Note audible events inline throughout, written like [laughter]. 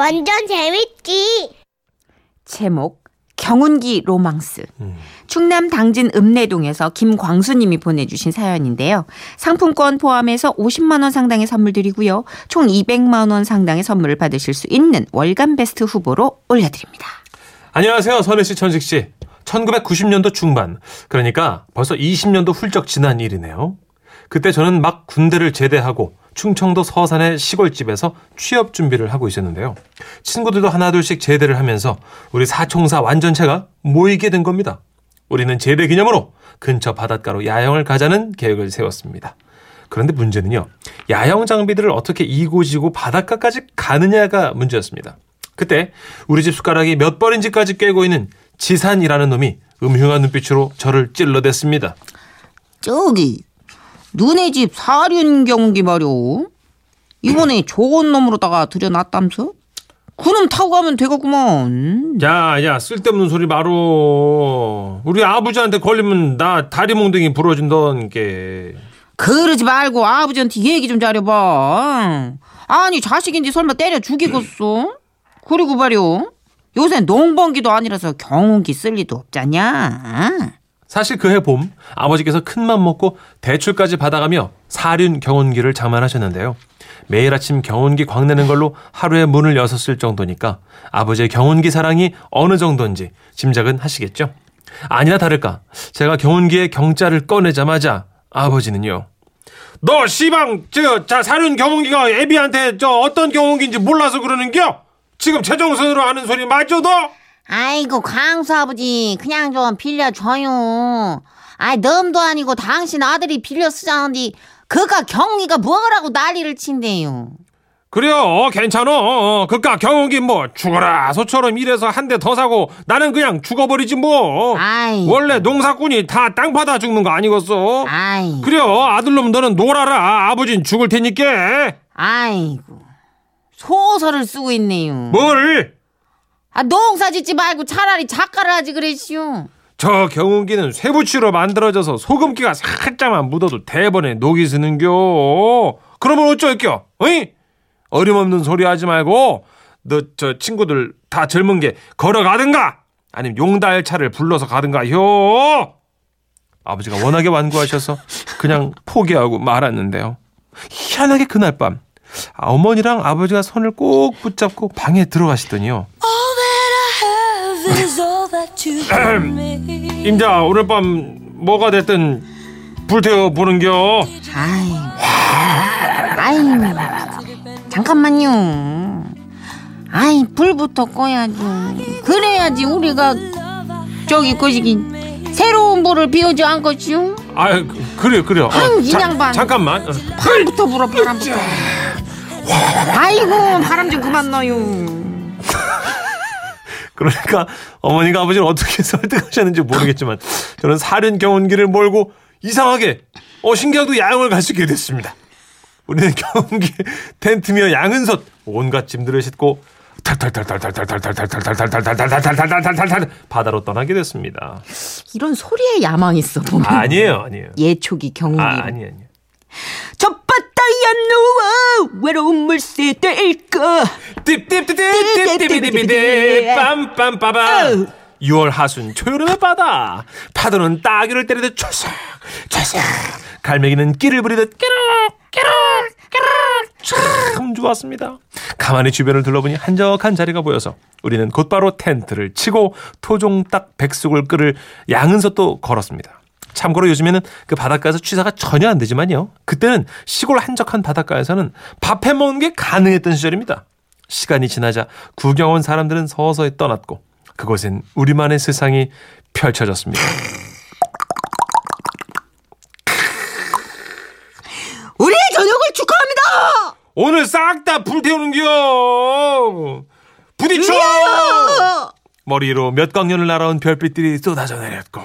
완전 재밌지. 제목 경운기 로망스. 충남 당진 읍내동에서 김광수님이 보내주신 사연인데요. 상품권 포함해서 50만 원 상당의 선물 드리고요. 총 200만 원 상당의 선물을 받으실 수 있는 월간 베스트 후보로 올려드립니다. 안녕하세요. 선혜 씨, 천식 씨. 1990년도 중반. 그러니까 벌써 20년도 훌쩍 지난 일이네요. 그때 저는 막 군대를 제대하고 충청도 서산의 시골집에서 취업 준비를 하고 있었는데요. 친구들도 하나둘씩 제대를 하면서 우리 사총사 완전체가 모이게 된 겁니다. 우리는 제대 기념으로 근처 바닷가로 야영을 가자는 계획을 세웠습니다. 그런데 문제는요. 야영 장비들을 어떻게 이고지고 바닷가까지 가느냐가 문제였습니다. 그때 우리 집 숟가락이 몇 번인지까지 깨고 있는 지산이라는 놈이 음흉한 눈빛으로 저를 찔러댔습니다. 저기 너네 집 사륜 경기 말이오. 이번에 좋은 놈으로다가 들여놨담서? 그놈 타고 가면 되겠구먼. 야, 야, 쓸데없는 소리 마로. 우리 아버지한테 걸리면 나 다리 몽둥이 부러진다게. 그러지 말고 아버지한테 얘기 좀 잘해봐. 아니 자식인지 설마 때려 죽이겠어? 그리고 말이오. 요새 농번기도 아니라서 경운기 쓸 리도 없잖냐. 사실 그해 봄 아버지께서 큰맘 먹고 대출까지 받아가며 사륜 경운기를 장만하셨는데요. 매일 아침 경운기 광내는 걸로 하루에 문을 여섰을 정도니까 아버지의 경운기 사랑이 어느 정도인지 짐작은 하시겠죠? 아니나 다를까 제가 경운기의 경자를 꺼내자마자 아버지는요. 너 시방 저자 사륜 경운기가 애비한테 저 어떤 경운기인지 몰라서 그러는겨? 지금 최정선으로 하는 소리 맞죠 너? 아이고 광수 아버지 그냥 좀 빌려줘요. 아이 놈도 아니고 당신 아들이 빌려 쓰자는데 그가 경리가 뭐라고 난리를 친대요. 그래요 괜찮어 그깟 경운기 뭐 죽어라 소처럼 일해서 한 대 더 사고 나는 그냥 죽어버리지 뭐 아이 원래 농사꾼이 다 땅 파다 죽는 거 아니겠어 아이 그래요 아들놈 너는 놀아라 아버진 죽을 테니까 아이고 소설을 쓰고 있네요. 뭘? 아 농사 짓지 말고 차라리 작가를 하지 그랬시오. 저 경운기는 쇠붙이로 만들어져서 소금기가 살짝만 묻어도 대번에 녹이 쓰는겨. 그러면 어쩔겨? 어이? 어림없는 소리 하지 말고 너 저 친구들 다 젊은 게 걸어가든가? 아니면 용달차를 불러서 가든가 요 아버지가 워낙에 완고하셔서 그냥 포기하고 말았는데요. 희한하게 그날 밤 어머니랑 아버지가 손을 꼭 붙잡고 방에 들어가시더니요 임자 오늘 밤 뭐가 됐든 불태워 보는겨 아이 아이 잠깐만요. 아이 불부터 꺼야죠. 그래야지 우리가 저기 거시기 새로운 불을 피우지 않겠슈? 아 그- 그래요 그래요 어, 자-. 잠깐만 어, 바람부터 불어 바람부터. 아이고 바람 좀 그만 넣어요. 그러니까 어머니가 아버지를 어떻게 [laughs] 설득하셨는지 모르겠지만 저는 사륜 경운기를 몰고 이상하게 어 신기하게도 야영을 갈 수 있게 됐습니다. 우리는 경운기 텐트며 양은솥 온갖 짐들을 싣고 탈탈탈탈탈탈탈탈탈탈탈탈탈탈탈탈탈탈 바다로 떠나게 됐습니다. 이런 소리에 야망 있어 보면. 아니에요, 아니에요. 예초기 경운기. 아, 아니 아니요. 저 바다야 누워 외로운 물새 뗄까. 띠띠띠띠띠띠띠띠띠 빰빰빠밤 6월 하순 초여름의 바다 파도는 따귀를 때리듯 촤싹 촤싹 갈매기는 끼를 부리듯 끼룩 끼룩 끼룩 참 좋았습니다 가만히 주변을 둘러보니 한적한 자리가 보여서 우리는 곧바로 텐트를 치고 토종닭 백숙을 끓을 양은솥도 걸었습니다 참고로 요즘에는 그 바닷가에서 취사가 전혀 안 되지만요. 그때는 시골 한적한 바닷가에서는 밥 해 먹는 게 가능했던 시절입니다. 시간이 지나자 구경 온 사람들은 서서히 떠났고 그곳엔 우리만의 세상이 펼쳐졌습니다. 우리의 저녁을 축하합니다. 오늘 싹 다 불태우는겨. 부딪혀. 머리로 몇 광년을 날아온 별빛들이 쏟아져 내렸고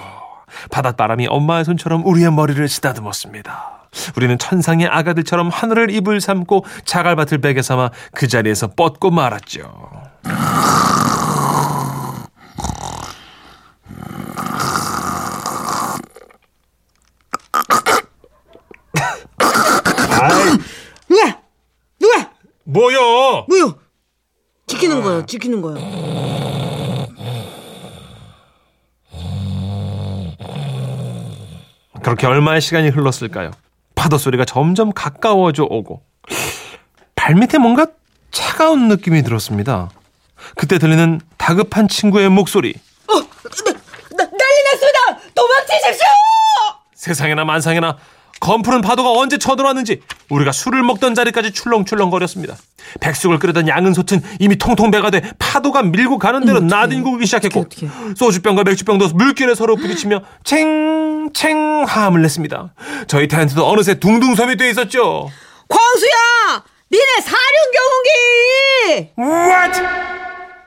바닷바람이 엄마의 손처럼 우리의 머리를 쓰다듬었습니다. 우리는 천상의 아가들처럼 하늘을 입을 삼고 자갈밭을 베개 삼아 그 자리에서 뻗고 말았죠. 누가 누가 뭐요? 뭐요? 지키는 거예요. 지키는 거예요. 그렇게 얼마의 시간이 흘렀을까요? 파도 소리가 점점 가까워져 오고 발밑에 뭔가 차가운 느낌이 들었습니다. 그때 들리는 다급한 친구의 목소리. 나, 난리 났습니다. 도망치십시오. 세상에나 만상에나 검푸른 파도가 언제 쳐들어왔는지 우리가 술을 먹던 자리까지 출렁출렁거렸습니다. 백숙을 끓이던 양은 솥은 이미 통통 배가 돼 파도가 밀고 가는 대로 나뒹구기 시작했고 어떡해, 소주병과 맥주병도 물결에 서로 부딪히며 챙챙 화음을 냈습니다. 저희 텐트도 어느새 둥둥섬이 돼 있었죠. 광수야, 니네 사륜 경운기. What?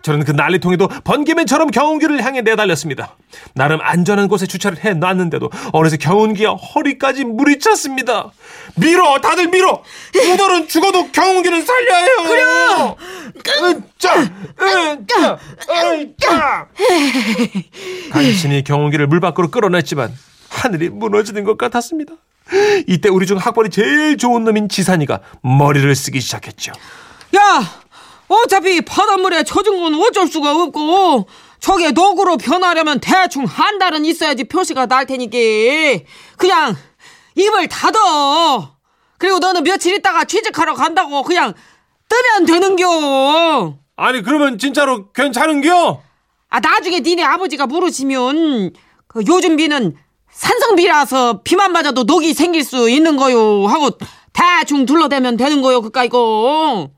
저는 그 난리통에도 번개맨처럼 경운기를 향해 내달렸습니다. 나름 안전한 곳에 주차를 해놨는데도 어느새 경운기가 허리까지 물이 찼습니다. 밀어, 다들 밀어. 우들은 죽어도 경운기는 살려야 해요. 그래. 으짜, 으짜, 으짜. 간신히 경운기를 물 밖으로 끌어냈지만 하늘이 무너지는 것 같았습니다. 이때 우리 중 학벌이 제일 좋은 놈인 지산이가 머리를 쓰기 시작했죠. 야, 어차피 바닷물에 젖은 건 어쩔 수가 없고 저게 녹으로 변하려면 대충 한 달은 있어야지 표시가 날 테니까 그냥 입을 닫어. 그리고 너는 며칠 있다가 취직하러 간다고 그냥 뜨면 되는겨. 아니 그러면 진짜로 괜찮은겨? 아 나중에 니네 아버지가 물으시면 그 요즘 비는 산성비라서 비만 맞아도 녹이 생길 수 있는 거요 하고 대충 둘러대면 되는 거요 그까 이거.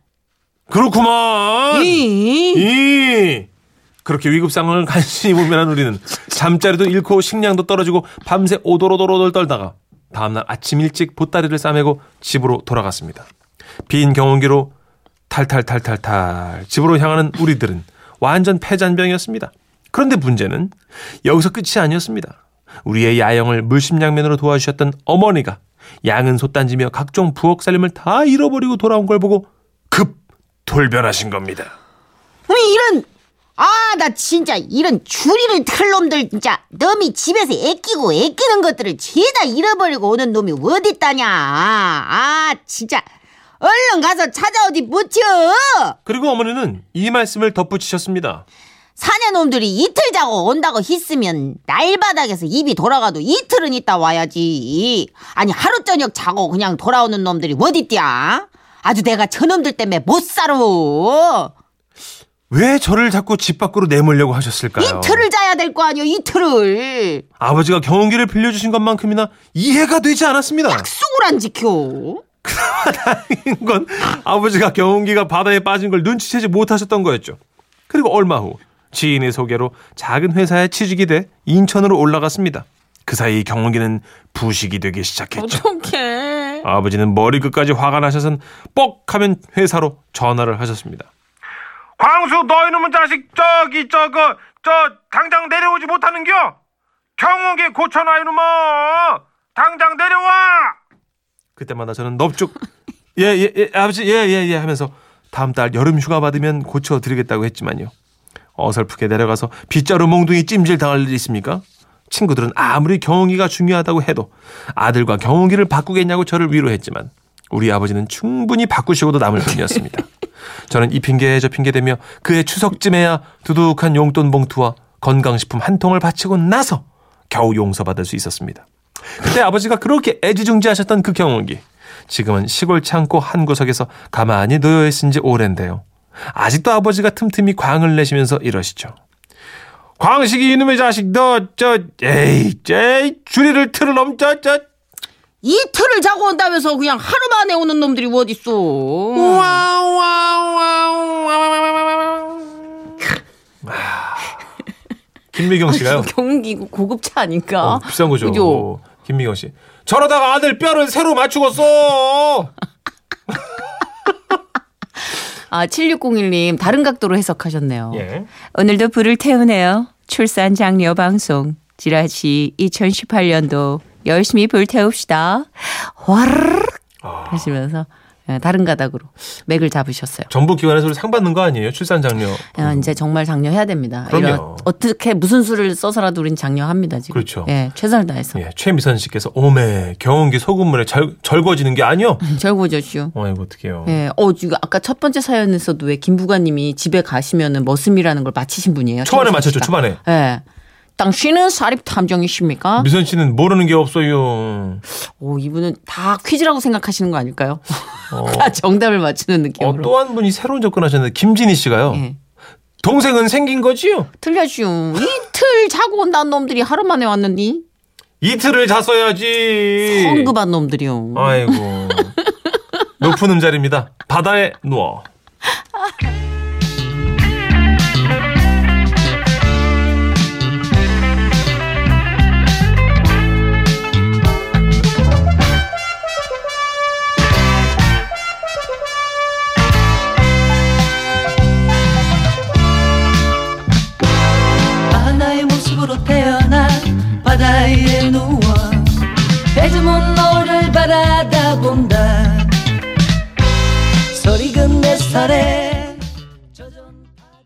그렇구만. 이? 이. 그렇게 위급 상황을 [laughs] 간신히 모면한 우리는 잠자리도 잃고 식량도 떨어지고 밤새 오돌오돌오돌 떨다가 다음날 아침 일찍 보따리를 싸매고 집으로 돌아갔습니다. 빈 경운기로 탈탈탈탈탈 집으로 향하는 우리들은 완전 패잔병이었습니다. 그런데 문제는 여기서 끝이 아니었습니다. 우리의 야영을 물심양면으로 도와주셨던 어머니가 양은 솥단지며 각종 부엌 살림을 다 잃어버리고 돌아온 걸 보고 급 돌변하신 겁니다. 어이, 이런 아 나 진짜 이런 주리를 틀 놈들 진짜 놈이 집에서 애끼고 애끼는 것들을 죄다 잃어버리고 오는 놈이 어딨다냐. 아 진짜. 얼른 가서 찾아오지 못혀. 그리고 어머니는 이 말씀을 덧붙이셨습니다. 사내 놈들이 이틀 자고 온다고 했으면 날바닥에서 입이 돌아가도 이틀은 있다 와야지. 아니 하루 저녁 자고 그냥 돌아오는 놈들이 어딨디야 아주 내가 저놈들 때문에 못 살아 왜 저를 자꾸 집 밖으로 내몰려고 하셨을까요? 이틀을 자야 될 거 아니요 이틀을 아버지가 경운기를 빌려주신 것만큼이나 이해가 되지 않았습니다. 약속을 안 지켜 [laughs] 다행인 건 아버지가 경운기가 바다에 빠진 걸 눈치채지 못하셨던 거였죠. 그리고 얼마 후 지인의 소개로 작은 회사에 취직이 돼 인천으로 올라갔습니다. 그 사이 경운기는 부식이 되기 시작했죠. 어떡해. [laughs] 아버지는 머리 끝까지 화가 나셔서 뻑 하면 회사로 전화를 하셨습니다. 광수 너 이놈의 자식 저기 저거 저 당장 내려오지 못하는겨? 경운기 고쳐놔 이놈아 당장 내려와 그때마다 저는 넙죽 예예 [laughs] 예, 아버지 예예예 예, 예 하면서 다음 달 여름 휴가 받으면 고쳐드리겠다고 했지만요 어설프게 내려가서 빗자루 몽둥이 찜질 당할 일이 있습니까? 친구들은 아무리 경운기가 중요하다고 해도 아들과 경운기를 바꾸겠냐고 저를 위로했지만 우리 아버지는 충분히 바꾸시고도 남을 [laughs] 뿐이었습니다. 저는 이 핑계 저 핑계 대며 그해 추석쯤에야 두둑한 용돈 봉투와 건강식품 한 통을 바치고 나서 겨우 용서받을 수 있었습니다. 그때 아버지가 그렇게 애지중지하셨던 그 경운기 지금은 시골 창고 한 구석에서 가만히 놓여 있은 지 오랜데요. 아직도 아버지가 틈틈이 광을 내시면서 이러시죠. 광식이 이놈의 자식 너 저 에이 제 주리를 틀을 넘저 저 이틀을 자고 온다면서 그냥 하루 만에 오는 놈들이 어딨어. 김미경 씨가요. [laughs] 경기 고급차 아닌가? 어, 비싼 거죠. 그죠? 김미경 씨. 저러다가 아들 뼈를 새로 맞추고 써. 아, 7601님, 다른 각도로 해석하셨네요. 예. 오늘도 불을 태우네요. 출산 장려 방송. 지라시 2018년도 열심히 불 태웁시다. 와르르 아. 하시면서 예, 다른 가닥으로 맥을 잡으셨어요. 정부 기관에서 상 받는 거 아니에요? 출산 장려. 야, 이제 정말 장려해야 됩니다. 그럼요. 이런 어떻게 무슨 수를 써서라도 우린 장려합니다 지금. 그렇죠. 예, 최선을 다해서. 예, 최미선 씨께서 오메 경운기 소금물에 절, 절거지는 게 아니요? 절고저쇼. 아이고 어떡해요. 예, 어, 지금 아까 첫 번째 사연에서도 왜 김부관님이 집에 가시면은 머슴이라는 걸 마치신 분이에요. 초반에 맞췄죠. 초반에. 예. 당신은 사립 탐정이십니까? 미선 씨는 모르는 게 없어요. 오, 이분은 다 퀴즈라고 생각하시는 거 아닐까요? 어. [laughs] 다 정답을 맞추는 어, 느낌으로. 또한 분이 새로운 접근하셨는데 김진희 씨가요. 예. 동생은 생긴 거지요? 틀려슈. [laughs] 이틀 자고 온다는 놈들이 하루 만에 왔는디. 이틀을 잤어야지. 성급한 놈들이요. 아이고. [laughs] 높은 음자리입니다. 바다에 누워.